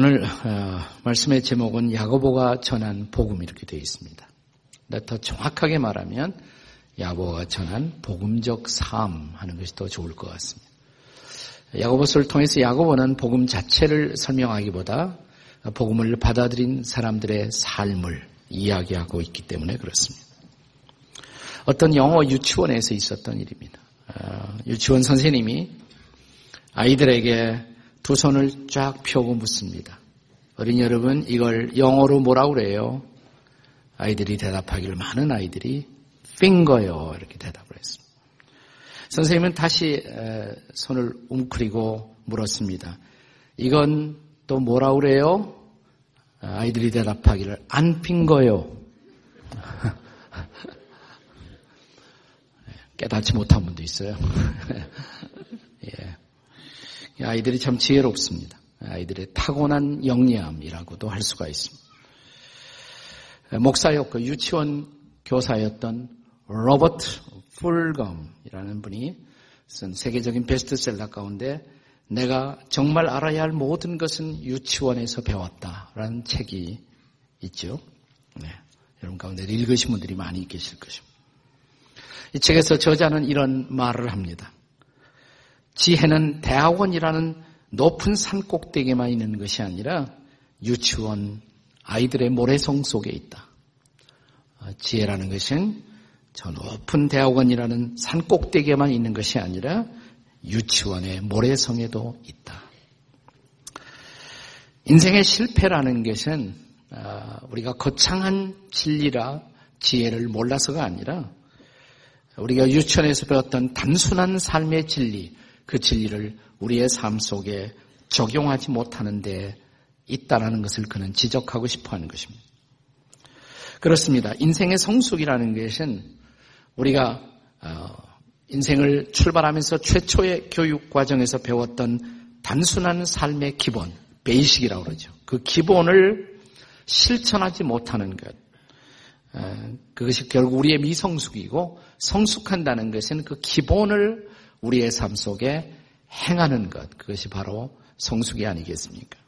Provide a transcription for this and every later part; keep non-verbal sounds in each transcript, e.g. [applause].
오늘 어, 말씀의 제목은 야고보가 전한 복음 이렇게 되어 있습니다. 더 정확하게 말하면 야고보가 전한 복음적 삶 하는 것이 더 좋을 것 같습니다. 야고보서를 통해서 야고보는 복음 자체를 설명하기보다 복음을 받아들인 사람들의 삶을 이야기하고 있기 때문에 그렇습니다. 어떤 영어 유치원에서 있었던 일입니다. 어, 유치원 선생님이 아이들에게 두 손을 쫙 펴고 묻습니다. 어린이 여러분, 이걸 영어로 뭐라고 그래요? 아이들이 대답하기를 많은 아이들이 핑거요 이렇게 대답을 했습니다. 선생님은 다시 손을 웅크리고 물었습니다. 이건 또 뭐라고 그래요? 아이들이 대답하기를 안 핑거요. [laughs] 깨닫지 못한 분도 있어요. [laughs] 예. 아이들이 참 지혜롭습니다. 아이들의 타고난 영리함이라고도 할 수가 있습니다. 목사였고 유치원 교사였던 로버트 풀검이라는 분이 쓴 세계적인 베스트셀러 가운데 내가 정말 알아야 할 모든 것은 유치원에서 배웠다라는 책이 있죠. 네. 여러분 가운데 읽으신 분들이 많이 계실 것입니다. 이 책에서 저자는 이런 말을 합니다. 지혜는 대학원이라는 높은 산 꼭대기에만 있는 것이 아니라 유치원 아이들의 모래성 속에 있다. 어, 지혜라는 것은 저 높은 대학원이라는 산 꼭대기에만 있는 것이 아니라 유치원의 모래성에도 있다. 인생의 실패라는 것은 어, 우리가 거창한 진리라 지혜를 몰라서가 아니라 우리가 유치원에서 배웠던 단순한 삶의 진리, 그 진리를 우리의 삶 속에 적용하지 못하는데 있다라는 것을 그는 지적하고 싶어 하는 것입니다. 그렇습니다. 인생의 성숙이라는 것은 우리가 어, 인생을 출발하면서 최초의 교육 과정에서 배웠던 단순한 삶의 기본, 베이식이라고 그러죠. 그 기본을 실천하지 못하는 것. 어, 그것이 결국 우리의 미성숙이고 성숙한다는 것은 그 기본을 우리의 삶 속에 행하는 것, 그것이 바로 성숙이 아니겠습니까?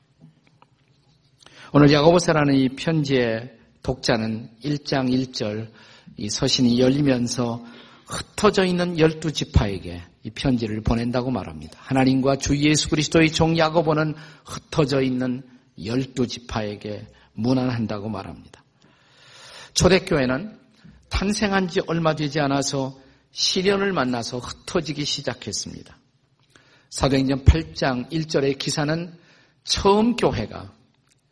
오늘 야고보서라는 이 편지의 독자는 1장 1절 이 서신이 열리면서 흩어져 있는 열두 지파에게 이 편지를 보낸다고 말합니다. 하나님과 주 예수 그리스도의 종 야고보는 흩어져 있는 열두 지파에게 문안한다고 말합니다. 초대교회는 탄생한 지 얼마 되지 않아서 시련을 만나서 흩어지기 시작했습니다. 사도행전 8장 1절의 기사는 처음 교회가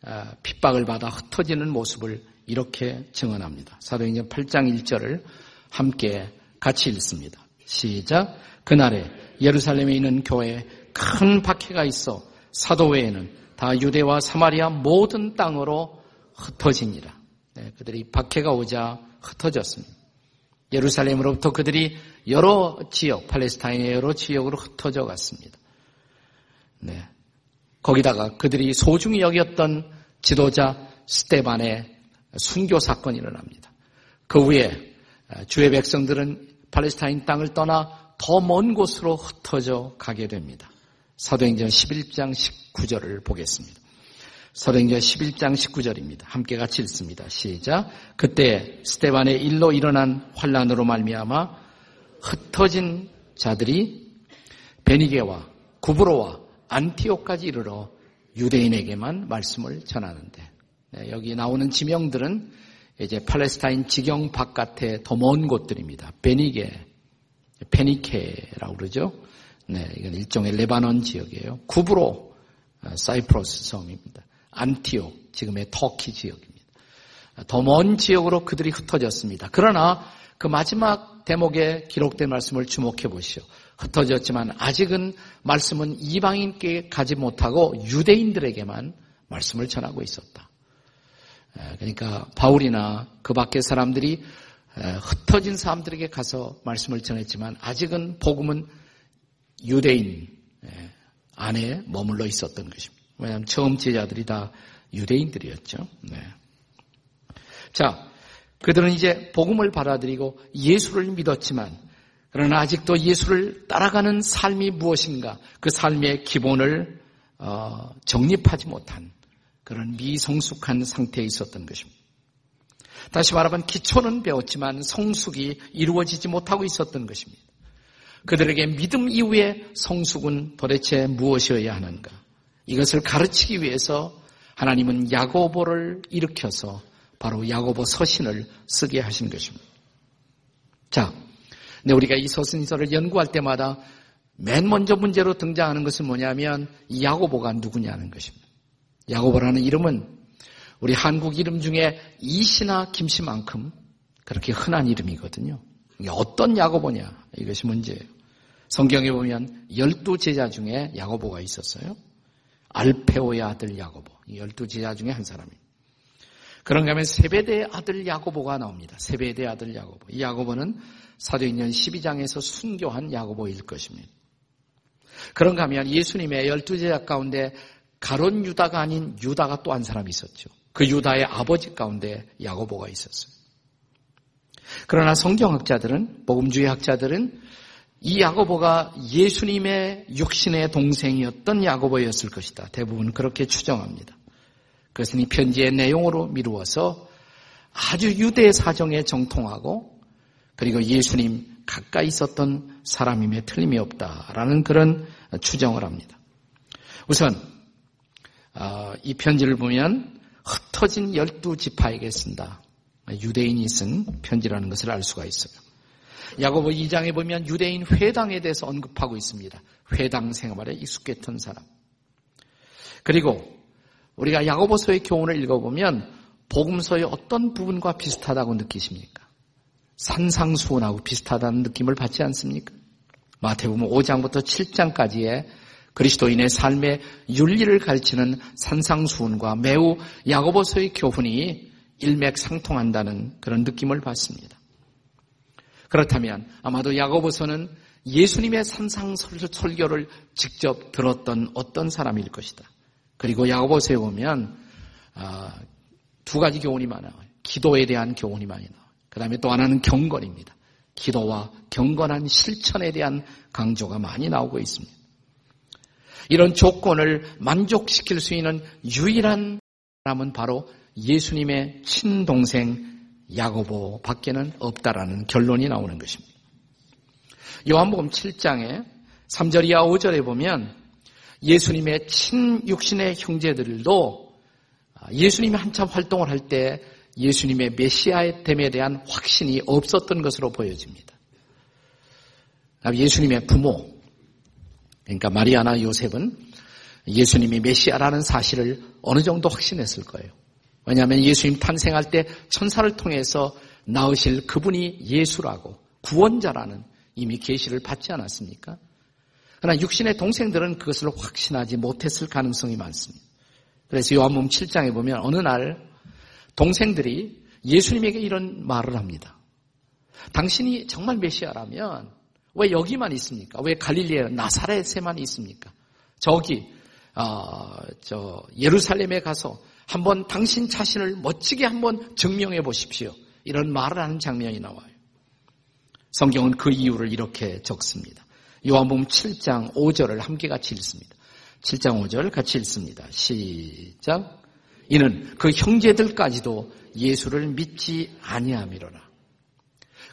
아, 핍박을 받아 흩어지는 모습을 이렇게 증언합니다. 사도행전 8장 1절을 함께 같이 읽습니다. 시작. 그날에 예루살렘에 있는 교회에 큰 박해가 있어 사도 외에는 다 유대와 사마리아 모든 땅으로 흩어지니라. 네, 그들이 박해가 오자 흩어졌습니다. 예루살렘으로부터 그들이 여러 지역, 팔레스타인의 여러 지역으로 흩어져 갔습니다. 네. 거기다가 그들이 소중히 여겼던 지도자 스테반의 순교 사건이 일어납니다. 그 후에 주의 백성들은 팔레스타인 땅을 떠나 더 먼 곳으로 흩어져 가게 됩니다. 사도행전 11장 19절을 보겠습니다. 사도행전 11장 19절입니다. 함께 같이 읽습니다. 시작. 그때 스테반의 일로 일어난 환란으로 말미암아 흩어진 자들이 베니게와 구브로와 안티오까지 이르러 유대인에게만 말씀을 전하는데 네, 여기 나오는 지명들은 이제 팔레스타인 지경 바깥에 더먼 곳들입니다. 베니게, 페니케라고 그러죠. 네, 이건 일종의 레바논 지역이에요. 구브로, 어, 사이프러스 섬입니다. 안티옥, 지금의 터키 지역입니다. 더 먼 지역으로 그들이 흩어졌습니다. 그러나 그 마지막 대목에 기록된 말씀을 주목해 보시오. 흩어졌지만 아직은 말씀은 이방인께 가지 못하고 유대인들에게만 말씀을 전하고 있었다. 그러니까 바울이나 그 밖의 사람들이 흩어진 사람들에게 가서 말씀을 전했지만 아직은 복음은 유대인 안에 머물러 있었던 것입니다. 왜냐하면 처음 제자들이 다 유대인들이었죠. 네. 자, 그들은 이제 복음을 받아들이고 예수를 믿었지만 그러나 아직도 예수를 따라가는 삶이 무엇인가 그 삶의 기본을 어, 정립하지 못한 그런 미성숙한 상태에 있었던 것입니다. 다시 말하면 기초는 배웠지만 성숙이 이루어지지 못하고 있었던 것입니다. 그들에게 믿음 이후에 성숙은 도대체 무엇이어야 하는가? 이것을 가르치기 위해서 하나님은 야고보를 일으켜서 바로 야고보 서신을 쓰게 하신 것입니다. 자, 근데 우리가 이 서신서를 연구할 때마다 맨 먼저 문제로 등장하는 것은 뭐냐면 이 야고보가 누구냐는 것입니다. 야고보라는 이름은 우리 한국 이름 중에 이시나 김씨만큼 그렇게 흔한 이름이거든요. 이게 어떤 야고보냐 이것이 문제예요. 성경에 보면 열두 제자 중에 야고보가 있었어요. 알페오의 아들 야고보. 열두 제자 중에 한 사람입니다. 그런가 하면 세베대의 아들 야고보가 나옵니다. 세베대의 아들 야고보. 이 야고보는 사도행전 12장에서 순교한 야고보일 것입니다. 그런가 하면 예수님의 열두 제자 가운데 가론 유다가 아닌 유다가 또 한 사람이 있었죠. 그 유다의 아버지 가운데 야고보가 있었어요. 그러나 성경학자들은 복음주의 학자들은 이 야고보가 예수님의 육신의 동생이었던 야고보였을 것이다. 대부분 그렇게 추정합니다. 그것은 이 편지의 내용으로 미루어서 아주 유대 사정에 정통하고 그리고 예수님 가까이 있었던 사람임에 틀림이 없다라는 그런 추정을 합니다. 우선 어, 이 편지를 보면 흩어진 열두 지파에게 쓴다. 유대인이 쓴 편지라는 것을 알 수가 있어요. 야고보 2장에 보면 유대인 회당에 대해서 언급하고 있습니다. 회당 생활에 익숙했던 사람. 그리고 우리가 야고보서의 교훈을 읽어보면 복음서의 어떤 부분과 비슷하다고 느끼십니까? 산상수훈하고 비슷하다는 느낌을 받지 않습니까? 마태복음 5장부터 7장까지의 그리스도인의 삶의 윤리를 가르치는 산상수훈과 매우 야고보서의 교훈이 일맥상통한다는 그런 느낌을 받습니다. 그렇다면 아마도 야고보서는 예수님의 산상 설교를 직접 들었던 어떤 사람일 것이다. 그리고 야고보서에 보면 아, 두 가지 교훈이 많아요. 기도에 대한 교훈이 많이 나와요. 그 다음에 또 하나는 경건입니다. 기도와 경건한 실천에 대한 강조가 많이 나오고 있습니다. 이런 조건을 만족시킬 수 있는 유일한 사람은 바로 예수님의 친동생 야고보 밖에는 없다라는 결론이 나오는 것입니다. 요한복음 7장에 3절 이하 5절에 보면 예수님의 친육신의 형제들도 예수님이 한참 활동을 할 때 예수님의 메시아의 됨에 대한 확신이 없었던 것으로 보여집니다. 예수님의 부모, 그러니까 마리아나 요셉은 예수님이 메시아라는 사실을 어느 정도 확신했을 거예요. 왜냐하면 예수님 탄생할 때 천사를 통해서 나으실 그분이 예수라고 구원자라는 이미 계시를 받지 않았습니까? 그러나 육신의 동생들은 그것을 확신하지 못했을 가능성이 많습니다. 그래서 요한복음 7장에 보면 어느 날 동생들이 예수님에게 이런 말을 합니다. 당신이 정말 메시아라면 왜 여기만 있습니까? 왜 갈릴리에 나사렛에만 있습니까? 저기 어, 저 예루살렘에 가서 한번 당신 자신을 멋지게 한번 증명해 보십시오. 이런 말을 하는 장면이 나와요. 성경은 그 이유를 이렇게 적습니다. 요한복음 7장 5절을 함께 같이 읽습니다. 7장 5절 같이 읽습니다. 시작. 이는 그 형제들까지도 예수를 믿지 아니함이로라.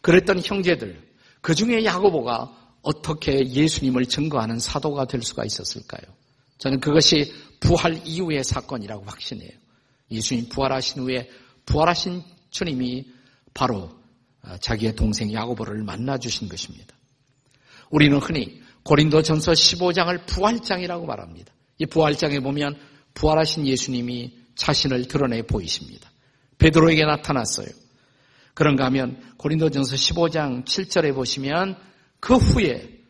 그랬던 형제들, 그 중에 야고보가 어떻게 예수님을 증거하는 사도가 될 수가 있었을까요? 저는 그것이 부활 이후의 사건이라고 확신해요. 예수님 부활하신 후에 부활하신 주님이 바로 아, 자기의 동생 야고보를 만나 주신 것입니다. 우리는 흔히 고린도 전서 15장을 부활장이라고 말합니다. 이 부활장에 보면 부활하신 예수님이 자신을 드러내 보이십니다. 베드로에게 나타났어요. 그런가 하면 고린도전서 15장 7절에 보시면 그 후에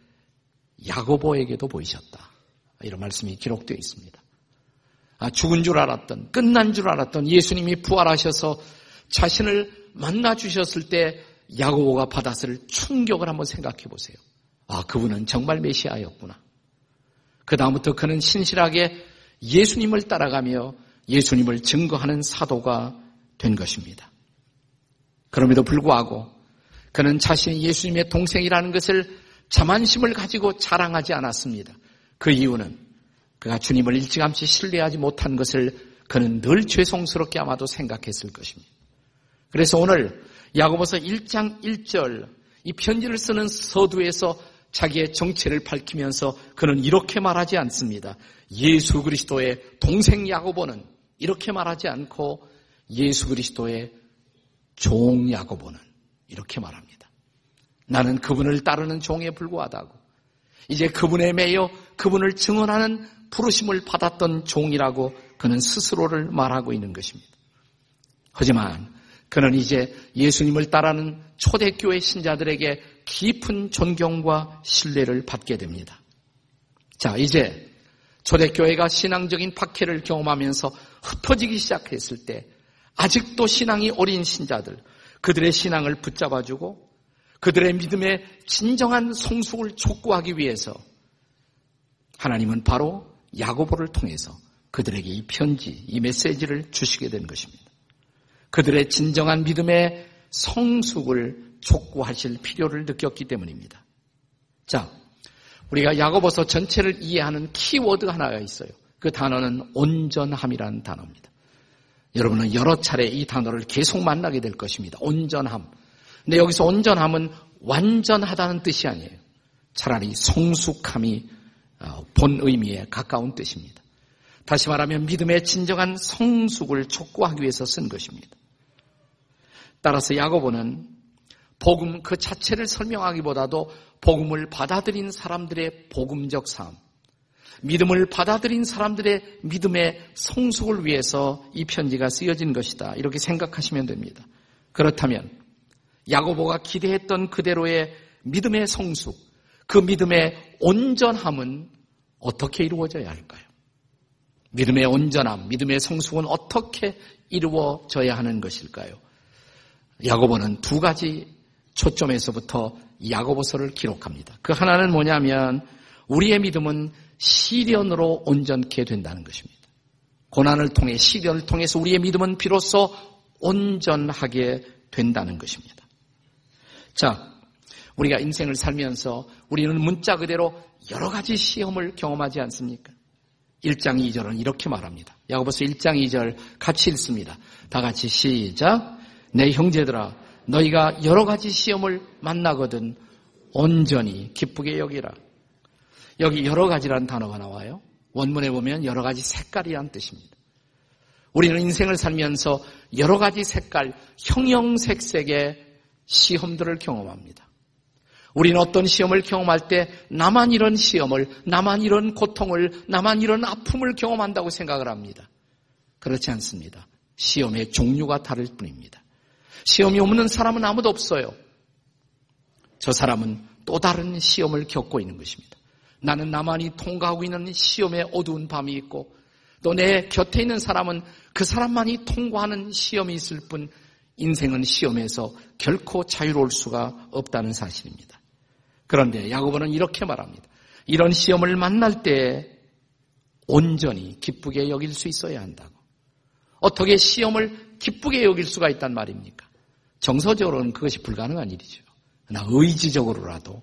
야고보에게도 보이셨다. 이런 말씀이 기록되어 있습니다. 아, 죽은 줄 알았던, 끝난 줄 알았던 예수님이 부활하셔서 자신을 만나 주셨을 때 야고보가 받았을 충격을 한번 생각해 보세요. 아, 그분은 정말 메시아였구나. 그 다음부터 그는 신실하게 예수님을 따라가며 예수님을 증거하는 사도가 된 것입니다. 그럼에도 불구하고 그는 자신이 예수님의 동생이라는 것을 자만심을 가지고 자랑하지 않았습니다. 그 이유는 그가 주님을 일찌감치 신뢰하지 못한 것을 그는 늘 죄송스럽게 아마도 생각했을 것입니다. 그래서 오늘 야고보서 1장 1절 이 편지를 쓰는 서두에서 자기의 정체를 밝히면서 그는 이렇게 말하지 않습니다. 예수 그리스도의 동생 야고보는 이렇게 말하지 않고 예수 그리스도의 종 야고보는 이렇게 말합니다. 나는 그분을 따르는 종에 불과하다고. 이제 그분에 매여 그분을 증언하는 부르심을 받았던 종이라고 그는 스스로를 말하고 있는 것입니다. 하지만 그는 이제 예수님을 따르는 초대교회 신자들에게 깊은 존경과 신뢰를 받게 됩니다. 자, 이제 초대교회가 신앙적인 박해를 경험하면서 흩어지기 시작했을 때 아직도 신앙이 어린 신자들, 그들의 신앙을 붙잡아주고 그들의 믿음의 진정한 성숙을 촉구하기 위해서 하나님은 바로 야고보를 통해서 그들에게 이 편지, 이 메시지를 주시게 된 것입니다. 그들의 진정한 믿음의 성숙을 촉구하실 필요를 느꼈기 때문입니다. 자, 우리가 야고보서 전체를 이해하는 키워드 하나가 있어요. 그 단어는 온전함이라는 단어입니다. 여러분은 여러 차례 이 단어를 계속 만나게 될 것입니다. 온전함. 근데 여기서 온전함은 완전하다는 뜻이 아니에요. 차라리 성숙함이 어, 본 의미에 가까운 뜻입니다. 다시 말하면 믿음의 진정한 성숙을 촉구하기 위해서 쓴 것입니다. 따라서 야고보는 복음 그 자체를 설명하기보다도 복음을 받아들인 사람들의 복음적 삶, 믿음을 받아들인 사람들의 믿음의 성숙을 위해서 이 편지가 쓰여진 것이다. 이렇게 생각하시면 됩니다. 그렇다면 야고보가 기대했던 그대로의 믿음의 성숙, 그 믿음의 온전함은 어떻게 이루어져야 할까요? 믿음의 온전함, 믿음의 성숙은 어떻게 이루어져야 하는 것일까요? 야고보는 두 가지 초점에서부터 야고보서를 기록합니다. 그 하나는 뭐냐면 우리의 믿음은 시련으로 온전케 된다는 것입니다. 고난을 통해 시련을 통해서 우리의 믿음은 비로소 온전하게 된다는 것입니다. 자, 우리가 인생을 살면서 우리는 문자 그대로 여러 가지 시험을 경험하지 않습니까? 1장 2절은 이렇게 말합니다. 야고보서 1장 2절 같이 읽습니다. 다 같이 시작. 내 형제들아 너희가 여러 가지 시험을 만나거든 온전히 기쁘게 여기라. 여기 여러 가지라는 단어가 나와요. 원문에 보면 여러 가지 색깔이란 뜻입니다. 우리는 인생을 살면서 여러 가지 색깔, 형형색색의 시험들을 경험합니다. 우리는 어떤 시험을 경험할 때 나만 이런 시험을, 나만 이런 고통을, 나만 이런 아픔을 경험한다고 생각을 합니다. 그렇지 않습니다. 시험의 종류가 다를 뿐입니다. 시험이 없는 사람은 아무도 없어요. 저 사람은 또 다른 시험을 겪고 있는 것입니다. 나는 나만이 통과하고 있는 시험의 어두운 밤이 있고 또 내 곁에 있는 사람은 그 사람만이 통과하는 시험이 있을 뿐 인생은 시험에서 결코 자유로울 수가 없다는 사실입니다. 그런데 야고보는 이렇게 말합니다. 이런 시험을 만날 때 온전히 기쁘게 여길 수 있어야 한다고. 어떻게 시험을 기쁘게 여길 수가 있단 말입니까? 정서적으로는 그것이 불가능한 일이죠. 그러나 의지적으로라도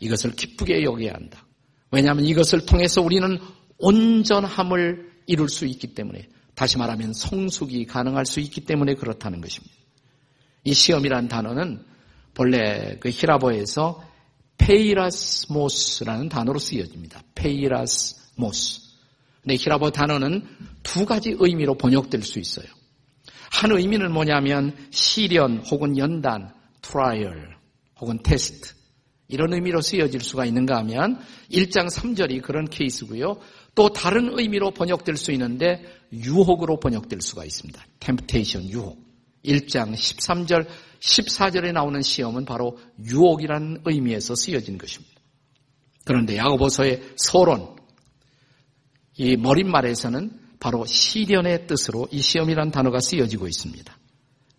이것을 기쁘게 여겨야 한다. 왜냐하면 이것을 통해서 우리는 온전함을 이룰 수 있기 때문에 다시 말하면 성숙이 가능할 수 있기 때문에 그렇다는 것입니다. 이 시험이라는 단어는 본래 그 히라보에서 πειρασμός라는 단어로 쓰여집니다. πειρασμός. 근데 헬라어 단어는 두 가지 의미로 번역될 수 있어요. 한 의미는 뭐냐면 시련 혹은 연단, trial 혹은 테스트 이런 의미로 쓰여질 수가 있는가 하면 1장 3절이 그런 케이스고요. 또 다른 의미로 번역될 수 있는데 유혹으로 번역될 수가 있습니다. temptation 유혹. 1장 13절, 14절에 나오는 시험은 바로 유혹이라는 의미에서 쓰여진 것입니다. 그런데 야고보서의 서론, 이 머릿말에서는 바로 시련의 뜻으로 이 시험이라는 단어가 쓰여지고 있습니다.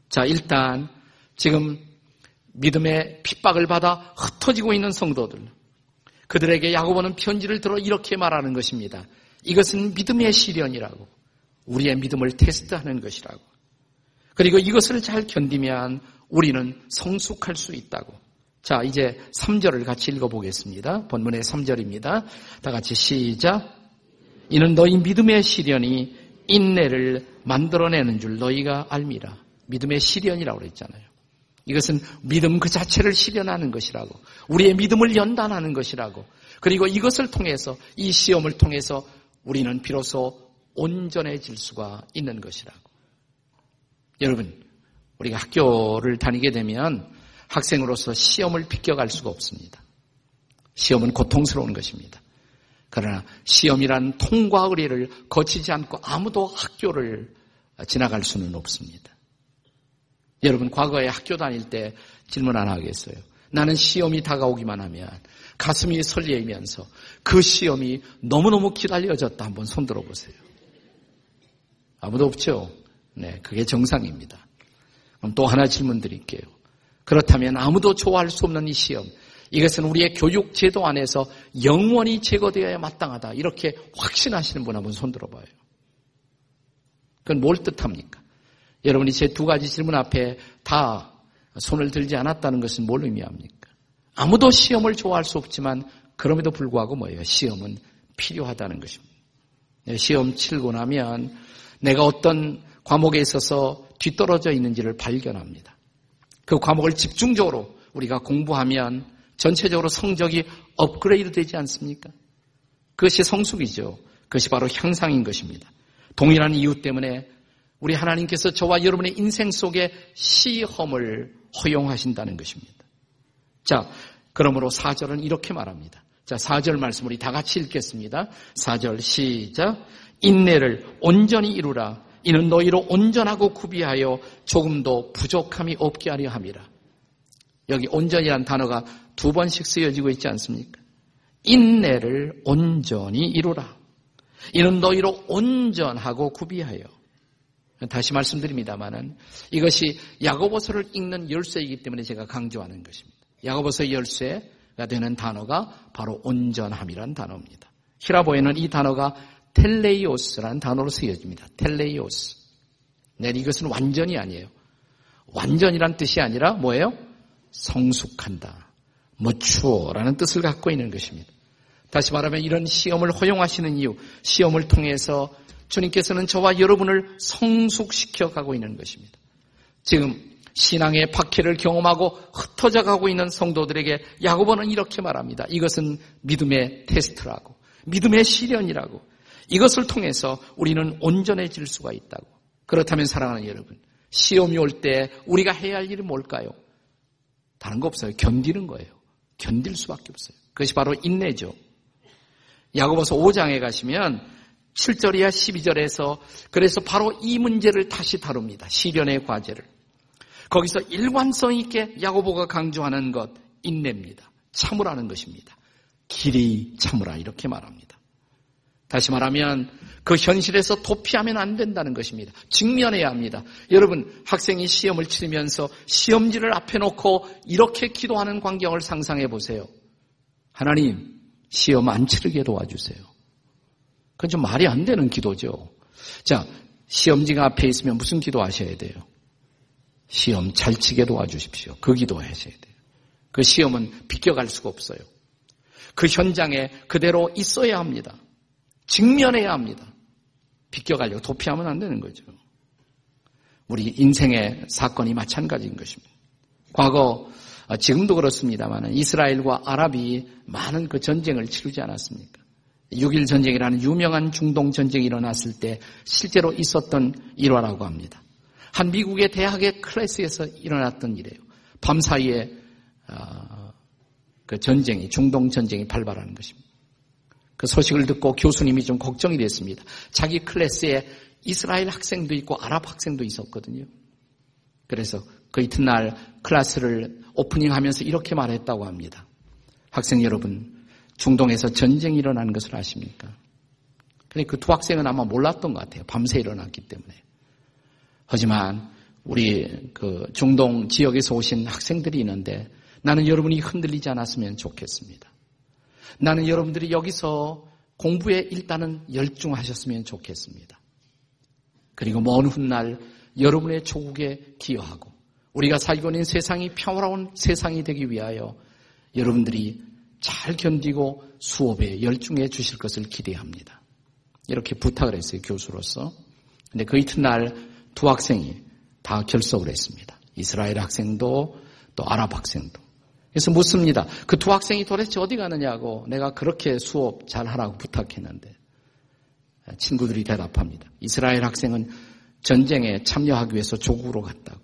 자, 일단 지금 믿음의 핍박을 받아 흩어지고 있는 성도들. 그들에게 야고보는 편지를 들어 이렇게 말하는 것입니다. 이것은 믿음의 시련이라고. 우리의 믿음을 테스트하는 것이라고. 그리고 이것을 잘 견디면 우리는 성숙할 수 있다고. 자, 이제 3절을 같이 읽어보겠습니다. 본문의 3절입니다. 다 같이 시작. 이는 너희 믿음의 시련이 인내를 만들어내는 줄 너희가 알미라. 믿음의 시련이라고 그랬잖아요. 이것은 믿음 그 자체를 실현하는 것이라고. 우리의 믿음을 연단하는 것이라고. 그리고 이것을 통해서 이 시험을 통해서 우리는 비로소 온전해질 수가 있는 것이라고. 여러분, 우리가 학교를 다니게 되면 학생으로서 시험을 비껴갈 수가 없습니다. 시험은 고통스러운 것입니다. 그러나 시험이란 통과 의례를 거치지 않고 아무도 학교를 지나갈 수는 없습니다. 여러분 과거에 학교 다닐 때 질문 하나 하겠어요. 나는 시험이 다가오기만 하면 가슴이 설레이면서 그 시험이 너무너무 기다려졌다 한번 손 들어 보세요. 아무도 없죠? 네, 그게 정상입니다. 그럼 또 하나 질문 드릴게요. 그렇다면 아무도 좋아할 수 없는 이 시험, 이것은 우리의 교육 제도 안에서 영원히 제거되어야 마땅하다. 이렇게 확신하시는 분 한번 손 들어 봐요. 그건 뭘 뜻합니까? 여러분이 제 두 가지 질문 앞에 다 손을 들지 않았다는 것은 뭘 의미합니까? 아무도 시험을 좋아할 수 없지만 그럼에도 불구하고 뭐예요? 시험은 필요하다는 것입니다. 네, 시험 치고 나면 내가 어떤 과목에 있어서 뒤떨어져 있는지를 발견합니다. 그 과목을 집중적으로 우리가 공부하면 전체적으로 성적이 업그레이드 되지 않습니까? 그것이 성숙이죠. 그것이 바로 향상인 것입니다. 동일한 이유 때문에 우리 하나님께서 저와 여러분의 인생 속에 시험을 허용하신다는 것입니다. 자, 그러므로 4절은 이렇게 말합니다. 자, 4절 말씀 우리 다 같이 읽겠습니다. 4절 시작. 인내를 온전히 이루라. 이는 너희로 온전하고 구비하여 조금도 부족함이 없게 하려 함이라. 여기 온전이란 단어가 두 번씩 쓰여지고 있지 않습니까? 인내를 온전히 이루라. 이는 너희로 온전하고 구비하여. 다시 말씀드립니다만은 이것이 야고보서를 읽는 열쇠이기 때문에 제가 강조하는 것입니다. 야고보서 열쇠가 되는 단어가 바로 온전함이란 단어입니다. 히라보에는 이 단어가 텔레이오스라는 단어로 쓰여집니다. 텔레이오스. 네, 이것은 완전이 아니에요. 완전이란 뜻이 아니라 뭐예요? 성숙한다. 멋추어라는 뜻을 갖고 있는 것입니다. 다시 말하면 이런 시험을 허용하시는 이유, 시험을 통해서 주님께서는 저와 여러분을 성숙시켜 가고 있는 것입니다. 지금 신앙의 박해를 경험하고 흩어져 가고 있는 성도들에게 야고보는 이렇게 말합니다. 이것은 믿음의 테스트라고, 믿음의 시련이라고. 이것을 통해서 우리는 온전해질 수가 있다고. 그렇다면 사랑하는 여러분, 시험이 올 때 우리가 해야 할 일이 뭘까요? 다른 거 없어요. 견디는 거예요. 견딜 수밖에 없어요. 그것이 바로 인내죠. 야고보서 5장에 가시면 7절이야 12절에서 그래서 바로 이 문제를 다시 다룹니다. 시련의 과제를. 거기서 일관성 있게 야고보가 강조하는 것 인내입니다. 참으라는 것입니다. 길이 참으라 이렇게 말합니다. 다시 말하면 그 현실에서 도피하면 안 된다는 것입니다. 직면해야 합니다. 여러분, 학생이 시험을 치르면서 시험지를 앞에 놓고 이렇게 기도하는 광경을 상상해 보세요. 하나님, 시험 안 치르게 도와주세요. 그건 좀 말이 안 되는 기도죠. 자, 시험지가 앞에 있으면 무슨 기도 하셔야 돼요? 시험 잘 치게 도와주십시오. 그 기도 하셔야 돼요. 그 시험은 비껴갈 수가 없어요. 그 현장에 그대로 있어야 합니다. 직면해야 합니다. 비껴가려고 도피하면 안 되는 거죠. 우리 인생의 사건이 마찬가지인 것입니다. 과거 어, 지금도 그렇습니다만 이스라엘과 아랍이 많은 그 전쟁을 치르지 않았습니까? 6일 전쟁이라는 유명한 중동 전쟁이 일어났을 때 실제로 있었던 일화라고 합니다. 한 미국의 대학의 클래스에서 일어났던 일이에요. 밤 사이에 어, 그 전쟁이 중동 전쟁이 발발하는 것입니다. 그 소식을 듣고 교수님이 좀 걱정이 됐습니다. 자기 클래스에 이스라엘 학생도 있고 아랍 학생도 있었거든요. 그래서 그 이튿날 클래스를 오프닝 하면서 이렇게 말했다고 합니다. 학생 여러분, 중동에서 전쟁이 일어나는 것을 아십니까? 근데 그 두 학생은 아마 몰랐던 것 같아요. 밤새 일어났기 때문에. 하지만 우리 그 중동 지역에서 오신 학생들이 있는데 나는 여러분이 흔들리지 않았으면 좋겠습니다. 나는 여러분들이 여기서 공부에 일단은 열중하셨으면 좋겠습니다. 그리고 먼 훗날 여러분의 조국에 기여하고 우리가 살고 있는 세상이 평화로운 세상이 되기 위하여 여러분들이 잘 견디고 수업에 열중해 주실 것을 기대합니다. 이렇게 부탁을 했어요, 교수로서. 근데 그 이튿날 두 학생이 다 결석을 했습니다. 이스라엘 학생도 또 아랍 학생도. 그래서 묻습니다. 그 두 학생이 도대체 어디 가느냐고 내가 그렇게 수업 잘 하라고 부탁했는데 친구들이 대답합니다. 이스라엘 학생은 전쟁에 참여하기 위해서 조국으로 갔다고.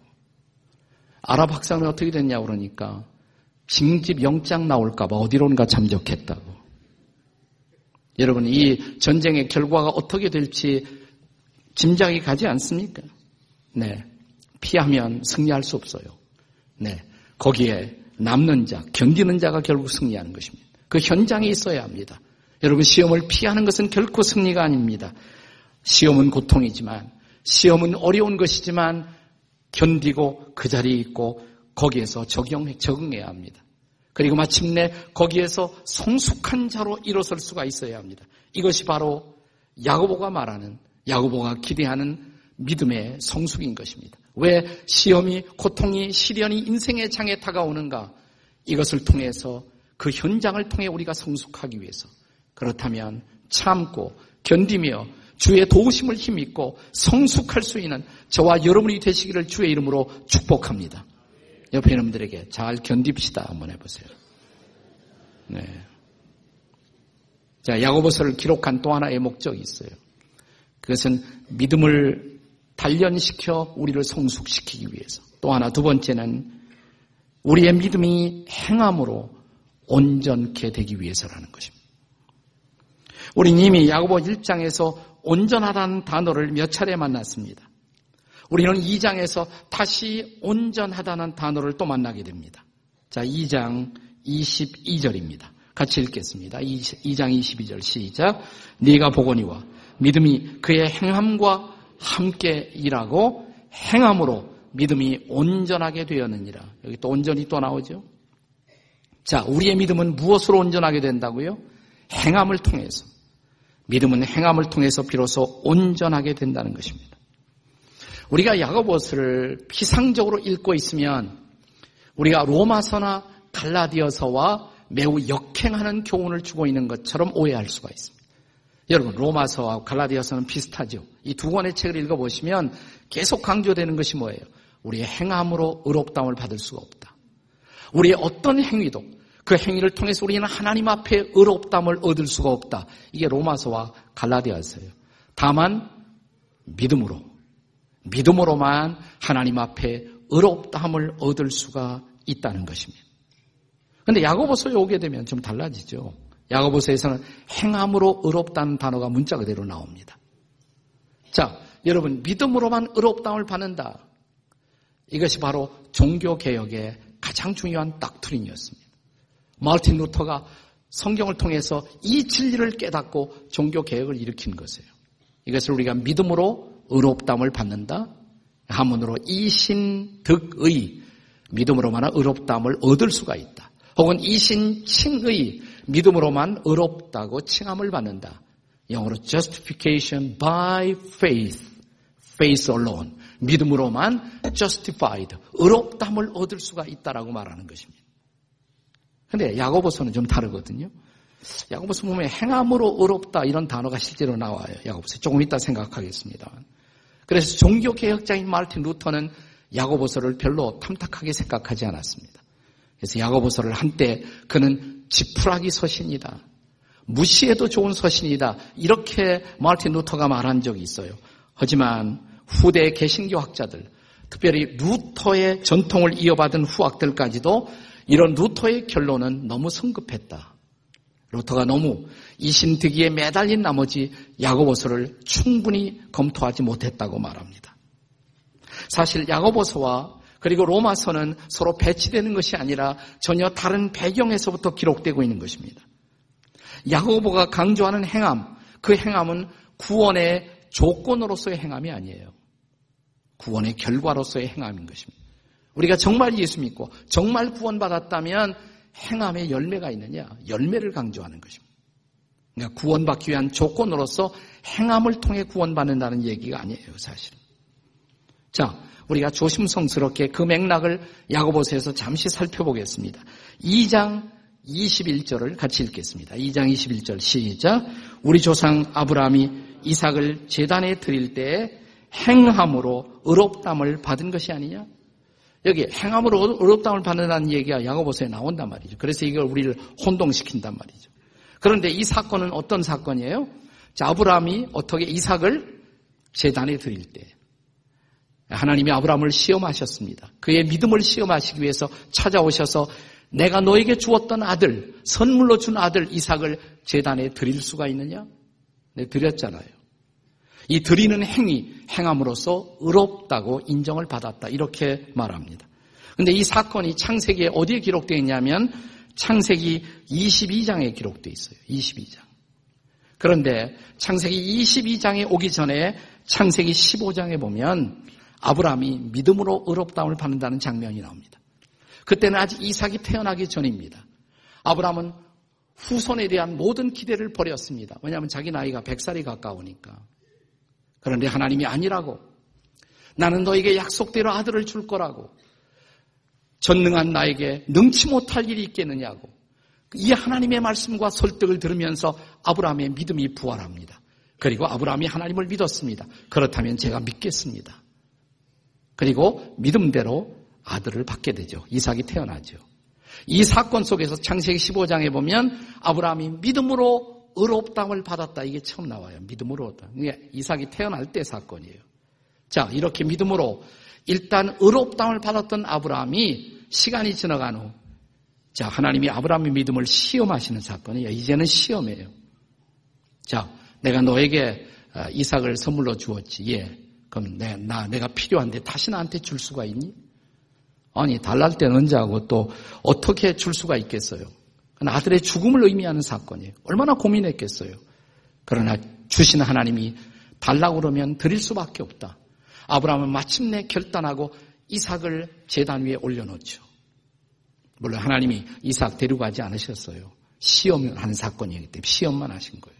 아랍 학생은 어떻게 됐냐 고 그러니까 징집 영장 나올까봐 어디론가 잠적했다고. 여러분 이 전쟁의 결과가 어떻게 될지 짐작이 가지 않습니까? 네. 피하면 승리할 수 없어요. 네. 거기에 남는 자, 견디는 자가 결국 승리하는 것입니다. 그 현장에 있어야 합니다. 여러분 시험을 피하는 것은 결코 승리가 아닙니다. 시험은 고통이지만 시험은 어려운 것이지만 견디고 그 자리에 있고 거기에서 적용, 적응해야 합니다. 그리고 마침내 거기에서 성숙한 자로 일어설 수가 있어야 합니다. 이것이 바로 야고보가 말하는 야고보가 기대하는 믿음의 성숙인 것입니다. 왜 시험이 고통이 시련이 인생의 장에 다가오는가? 이것을 통해서 그 현장을 통해 우리가 성숙하기 위해서 그렇다면 참고 견디며 주의 도우심을 힘입고 성숙할 수 있는 저와 여러분이 되시기를 주의 이름으로 축복합니다. 옆에 여러분들에게 잘 견딥시다 한번 해보세요. 네. 자, 야고보서를 기록한 또 하나의 목적이 있어요. 그것은 믿음을 단련시켜 우리를 성숙시키기 위해서. 또 하나 두 번째는 우리의 믿음이 행함으로 온전케 되기 위해서라는 것입니다. 우리는 이미 야고보 1장에서 온전하다는 단어를 몇 차례 만났습니다. 우리는 2장에서 다시 온전하다는 단어를 또 만나게 됩니다. 자, 2장 22절입니다. 같이 읽겠습니다. 2장 22절 시작. 네가 보거니와 믿음이 그의 행함과 함께 일하고 행함으로 믿음이 온전하게 되었느니라. 여기 또 온전히 또 나오죠. 자, 우리의 믿음은 무엇으로 온전하게 된다고요? 행함을 통해서. 믿음은 행함을 통해서 비로소 온전하게 된다는 것입니다. 우리가 야고보스를 피상적으로 읽고 있으면 우리가 로마서나 갈라디아서와 매우 역행하는 교훈을 주고 있는 것처럼 오해할 수가 있습니다. 여러분 로마서와 갈라디아서는 비슷하죠. 이 두 권의 책을 읽어보시면 계속 강조되는 것이 뭐예요? 우리의 행함으로 의롭다움을 받을 수가 없다. 우리의 어떤 행위도 그 행위를 통해서 우리는 하나님 앞에 의롭다움을 얻을 수가 없다. 이게 로마서와 갈라디아서예요. 다만 믿음으로 믿음으로만 하나님 앞에 의롭다함을 얻을 수가 있다는 것입니다. 근데 야고보서에 오게 되면 좀 달라지죠. 야고보서에서는 행함으로 의롭다는 단어가 문자 그대로 나옵니다. 자, 여러분 믿음으로만 의롭다움을 받는다. 이것이 바로 종교 개혁의 가장 중요한 닥트린이었습니다. 마르틴 루터가 성경을 통해서 이 진리를 깨닫고 종교 개혁을 일으킨 것이에요. 이것을 우리가 믿음으로 의롭다움을 받는다. 한문으로 이신득의 믿음으로만 의롭다움을 얻을 수가 있다. 혹은 이신칭의 믿음으로만 의롭다고 칭함을 받는다. 영어로 justification by faith, faith alone. 믿음으로만 justified, 의롭다함을 얻을 수가 있다라고 말하는 것입니다. 근데 야고보서는 좀 다르거든요. 야고보서 보면 행함으로 의롭다 이런 단어가 실제로 나와요. 야고보서 조금 이따 생각하겠습니다. 그래서 종교 개혁자인 마르틴 루터는 야고보서를 별로 탐탁하게 생각하지 않았습니다. 그래서 야고보서를 한때 그는 지푸라기 서신이다. 무시해도 좋은 서신이다. 이렇게 마르틴 루터가 말한 적이 있어요. 하지만 후대 개신교 학자들, 특별히 루터의 전통을 이어받은 후학들까지도 이런 루터의 결론은 너무 성급했다. 루터가 너무 이신득이에 매달린 나머지 야고보서를 충분히 검토하지 못했다고 말합니다. 사실 야고보서와 그리고 로마서는 서로 배치되는 것이 아니라 전혀 다른 배경에서부터 기록되고 있는 것입니다. 야고보가 강조하는 행함, 그 행함은 구원의 조건으로서의 행함이 아니에요. 구원의 결과로서의 행함인 것입니다. 우리가 정말 예수 믿고 정말 구원받았다면 행함의 열매가 있느냐? 열매를 강조하는 것입니다. 그러니까 구원받기 위한 조건으로서 행함을 통해 구원받는다는 얘기가 아니에요, 사실은. 자, 우리가 조심성스럽게 그 맥락을 야고보서에서 잠시 살펴보겠습니다. 2장 21절을 같이 읽겠습니다. 2장 21절 시작. 우리 조상 아브라함이 이삭을 재단에 드릴 때 행함으로 의롭담을 받은 것이 아니냐? 여기 행함으로 의롭담을 받는다는 얘기가 야고보서에 나온단 말이죠. 그래서 이걸 우리를 혼동시킨단 말이죠. 그런데 이 사건은 어떤 사건이에요? 자, 아브라함이 어떻게 이삭을 재단에 드릴 때 하나님이 아브라함을 시험하셨습니다. 그의 믿음을 시험하시기 위해서 찾아오셔서 내가 너에게 주었던 아들, 선물로 준 아들 이삭을 재단에 드릴 수가 있느냐? 네, 드렸잖아요. 이 드리는 행위, 행함으로써 의롭다고 인정을 받았다. 이렇게 말합니다. 근데 이 사건이 창세기에 어디에 기록되어 있냐면 창세기 22장에 기록되어 있어요. 22장. 그런데 창세기 22장에 오기 전에 창세기 15장에 보면 아브라함이 믿음으로 의롭다움을 받는다는 장면이 나옵니다. 그때는 아직 이삭이 태어나기 전입니다. 아브라함은 후손에 대한 모든 기대를 버렸습니다. 왜냐하면 자기 나이가 100살이 가까우니까. 그런데 하나님이 아니라고. 나는 너에게 약속대로 아들을 줄 거라고. 전능한 나에게 능치 못할 일이 있겠느냐고. 이 하나님의 말씀과 설득을 들으면서 아브라함의 믿음이 부활합니다. 그리고 아브라함이 하나님을 믿었습니다. 그렇다면 제가 믿겠습니다. 그리고 믿음대로 아들을 받게 되죠. 이삭이 태어나죠. 이 사건 속에서 창세기 15장에 보면 아브라함이 믿음으로 의롭다을 받았다. 이게 처음 나와요. 믿음으로. 이게 이삭이 태어날 때 사건이에요. 자, 이렇게 믿음으로 일단 의롭다을 받았던 아브라함이 시간이 지나간 후 자, 하나님이 아브라함의 믿음을 시험하시는 사건이에요. 이제는 시험이에요. 자, 내가 너에게 어, 이삭을 선물로 주었지. 예. 그럼 내, 나, 내가 필요한데 다시 나한테 줄 수가 있니? 아니, 달랄 때는 언제 하고 또 어떻게 줄 수가 있겠어요? 아들의 죽음을 의미하는 사건이에요. 얼마나 고민했겠어요. 그러나 주신 하나님이 달라고 그러면 드릴 수밖에 없다. 아브라함은 마침내 결단하고 이삭을 재단 위에 올려놓죠. 물론 하나님이 이삭 데려가지 않으셨어요. 시험을 한 사건이기 때문에 시험만 하신 거예요.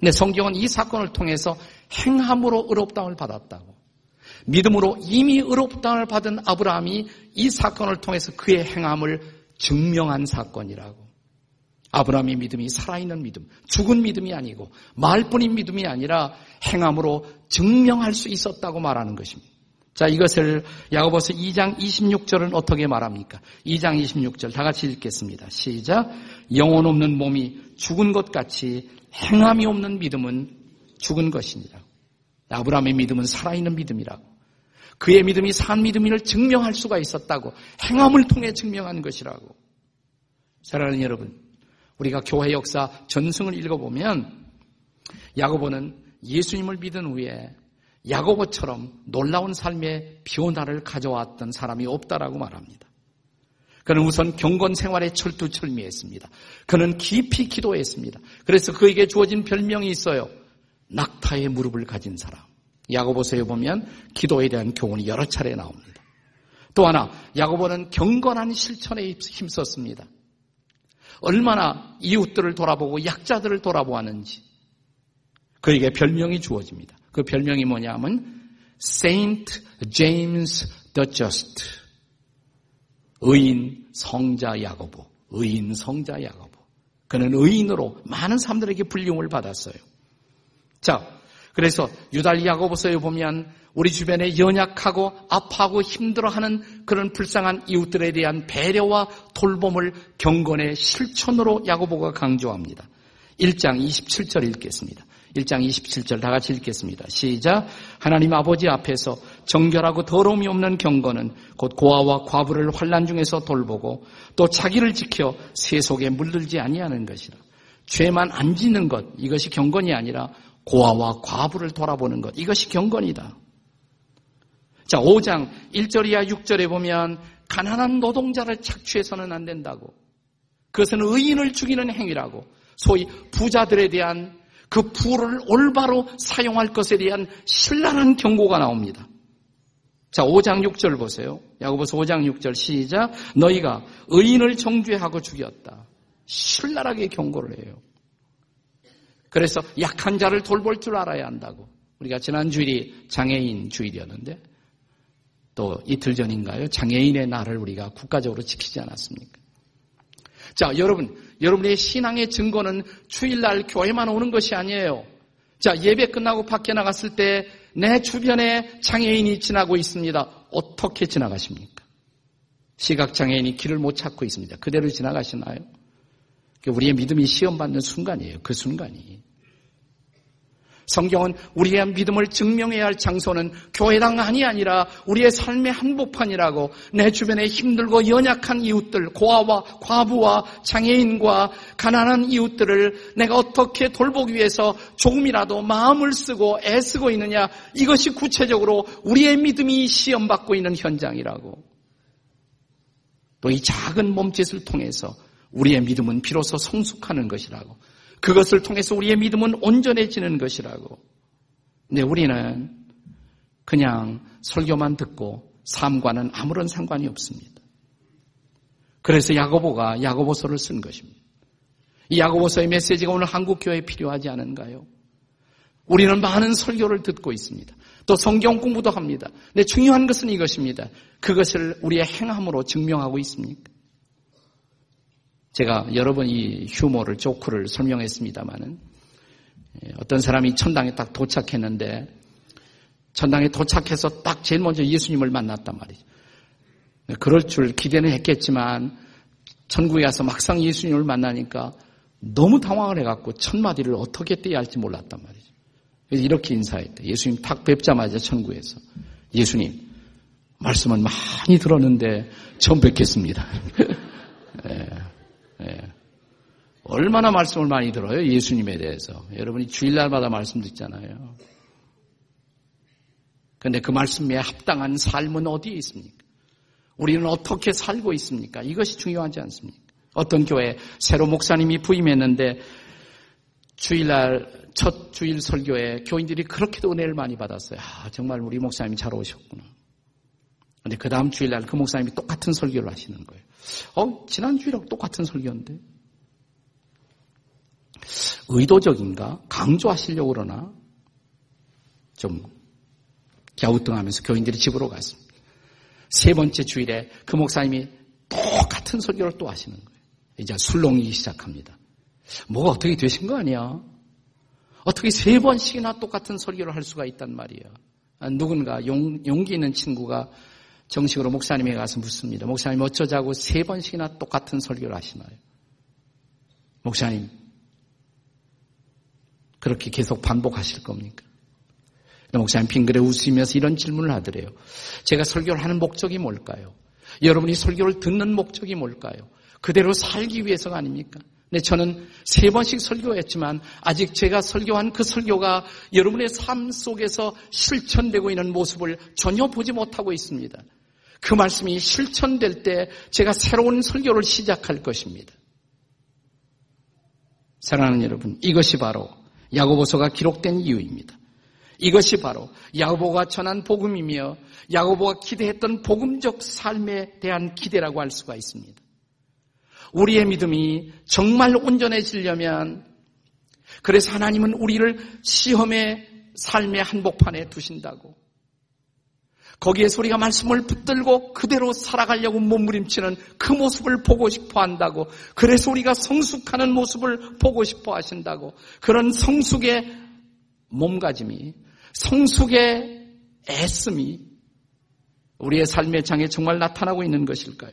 근데 성경은 이 사건을 통해서 행함으로 의롭다움을 받았다고. 믿음으로 이미 의롭다움을 받은 아브라함이 이 사건을 통해서 그의 행함을 증명한 사건이라고. 아브라함의 믿음이 살아있는 믿음, 죽은 믿음이 아니고 말뿐인 믿음이 아니라 행함으로 증명할 수 있었다고 말하는 것입니다. 자, 이것을 야고보서 2장 26절은 어떻게 말합니까? 2장 26절 다 같이 읽겠습니다. 시작. 영혼 없는 몸이 죽은 것 같이 행함이 없는 믿음은 죽은 것이니라. 아브라함의 믿음은 살아있는 믿음이라고. 그의 믿음이 산 믿음임을 증명할 수가 있었다고. 행함을 통해 증명한 것이라고. 사랑하는 여러분, 우리가 교회 역사 전승을 읽어보면 야고보는 예수님을 믿은 후에 야고보처럼 놀라운 삶의 변화를 가져왔던 사람이 없다라고 말합니다. 그는 우선 경건 생활에 철두철미했습니다. 그는 깊이 기도했습니다. 그래서 그에게 주어진 별명이 있어요. 낙타의 무릎을 가진 사람. 야고보서에 보면 기도에 대한 교훈이 여러 차례 나옵니다. 또 하나 야고보는 경건한 실천에 힘썼습니다. 얼마나 이웃들을 돌아보고 약자들을 돌아보았는지 그에게 별명이 주어집니다. 그 별명이 뭐냐면 Saint James the Just 의인 성자 야고보 의인 성자 야고보 그는 의인으로 많은 사람들에게 불림을 받았어요. 자, 그래서 유달 야고보서에 보면 우리 주변에 연약하고 아파하고 힘들어하는 그런 불쌍한 이웃들에 대한 배려와 돌봄을 경건의 실천으로 야고보가 강조합니다. 1장 27절 읽겠습니다. 1장 27절 다 같이 읽겠습니다. 시작. 하나님 아버지 앞에서 정결하고 더러움이 없는 경건은 곧 고아와 과부를 환란 중에서 돌보고 또 자기를 지켜 세속에 물들지 아니하는 것이라. 죄만 안 짓는 것 이것이 경건이 아니라 고아와 과부를 돌아보는 것 이것이 경건이다. 자, 5장 1절이야 6절에 보면 가난한 노동자를 착취해서는 안 된다고. 그것은 의인을 죽이는 행위라고. 소위 부자들에 대한 그 부를 올바로 사용할 것에 대한 신랄한 경고가 나옵니다. 자, 5장 6절 보세요. 야고보서 5장 6절 시작. 너희가 의인을 정죄하고 죽였다. 신랄하게 경고를 해요. 그래서 약한 자를 돌볼 줄 알아야 한다고. 우리가 지난 주일이 장애인 주일이었는데 또 이틀 전인가요? 장애인의 날을 우리가 국가적으로 지키지 않았습니까? 자, 여러분, 여러분의 신앙의 증거는 주일날 교회만 오는 것이 아니에요. 자, 예배 끝나고 밖에 나갔을 때 내 주변에 장애인이 지나고 있습니다. 어떻게 지나가십니까? 시각장애인이 길을 못 찾고 있습니다. 그대로 지나가시나요? 우리의 믿음이 시험받는 순간이에요. 그 순간이. 성경은 우리의 믿음을 증명해야 할 장소는 교회당안이 아니라 우리의 삶의 한복판이라고 내 주변에 힘들고 연약한 이웃들, 고아와 과부와 장애인과 가난한 이웃들을 내가 어떻게 돌보기 위해서 조금이라도 마음을 쓰고 애쓰고 있느냐 이것이 구체적으로 우리의 믿음이 시험받고 있는 현장이라고. 또 이 작은 몸짓을 통해서 우리의 믿음은 비로소 성숙하는 것이라고. 그것을 통해서 우리의 믿음은 온전해지는 것이라고. 근데 우리는 그냥 설교만 듣고 삶과는 아무런 상관이 없습니다. 그래서 야고보가 야고보서를 쓴 것입니다. 이 야고보서의 메시지가 오늘 한국 교회에 필요하지 않은가요? 우리는 많은 설교를 듣고 있습니다. 또 성경 공부도 합니다. 근데 중요한 것은 이것입니다. 그것을 우리의 행함으로 증명하고 있습니까? 제가 여러 번 이 휴머를 조크를 설명했습니다마는 예, 어떤 사람이 천당에 딱 도착했는데 천당에 도착해서 딱 제일 먼저 예수님을 만났단 말이죠. 그럴 줄 기대는 했겠지만 천국에 가서 막상 예수님을 만나니까 너무 당황을 해갖고 첫 마디를 어떻게 떼야 할지 몰랐단 말이죠. 그래서 이렇게 인사했대. 예수님 탁 뵙자마자 천국에서 예수님 말씀은 많이 들었는데 처음 뵙겠습니다. [laughs] 예. 예. 얼마나 말씀을 많이 들어요? 예수님에 대해서. 여러분이 주일날마다 말씀 듣잖아요. 그런데 그 말씀에 합당한 삶은 어디에 있습니까? 우리는 어떻게 살고 있습니까? 이것이 중요하지 않습니까? 어떤 교회 새로 목사님이 부임했는데 주일날 첫 주일 설교에 교인들이 그렇게도 은혜를 많이 받았어요. 아, 정말 우리 목사님이 잘 오셨구나. 근데 그 다음 주일날 그 목사님이 똑같은 설교를 하시는 거예요. 어, 지난 주일하고 똑같은 설교인데. 의도적인가? 강조하시려고 그러나? 좀 갸우뚱하면서 교인들이 집으로 갔습니다. 세 번째 주일에 그 목사님이 똑같은 설교를 또 하시는 거예요. 이제 술렁이기 시작합니다. 뭐가 어떻게 되신 거 아니야? 어떻게 세 번씩이나 똑같은 설교를 할 수가 있단 말이에요. 누군가 용, 용기 있는 친구가 정식으로 목사님에 가서 묻습니다. 목사님 어쩌자고 세 번씩이나 똑같은 설교를 하시나요? 목사님, 그렇게 계속 반복하실 겁니까? 목사님 빙그레 웃으면서 이런 질문을 하더래요. 제가 설교를 하는 목적이 뭘까요? 여러분이 설교를 듣는 목적이 뭘까요? 그대로 살기 위해서가 아닙니까? 네, 저는 세 번씩 설교했지만 아직 제가 설교한 그 설교가 여러분의 삶 속에서 실천되고 있는 모습을 전혀 보지 못하고 있습니다. 그 말씀이 실천될 때 제가 새로운 설교를 시작할 것입니다. 사랑하는 여러분, 이것이 바로 야고보서가 기록된 이유입니다. 이것이 바로 야고보가 전한 복음이며 야고보가 기대했던 복음적 삶에 대한 기대라고 할 수가 있습니다. 우리의 믿음이 정말 온전해지려면 그래서 하나님은 우리를 시험의 삶의 한복판에 두신다고 거기에서 우리가 말씀을 붙들고 그대로 살아가려고 몸부림치는 그 모습을 보고 싶어 한다고. 그래서 우리가 성숙하는 모습을 보고 싶어 하신다고. 그런 성숙의 몸가짐이, 성숙의 애씀이 우리의 삶의 장에 정말 나타나고 있는 것일까요?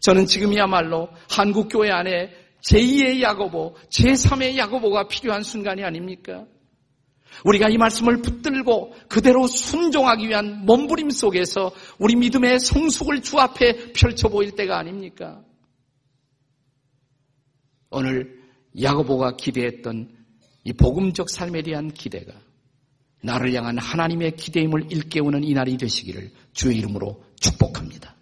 저는 지금이야말로 한국교회 안에 제2의 야고보, 제3의 야고보가 필요한 순간이 아닙니까? 우리가 이 말씀을 붙들고 그대로 순종하기 위한 몸부림 속에서 우리 믿음의 성숙을 주 앞에 펼쳐 보일 때가 아닙니까? 오늘 야고보가 기대했던 이 복음적 삶에 대한 기대가 나를 향한 하나님의 기대임을 일깨우는 이 날이 되시기를 주의 이름으로 축복합니다.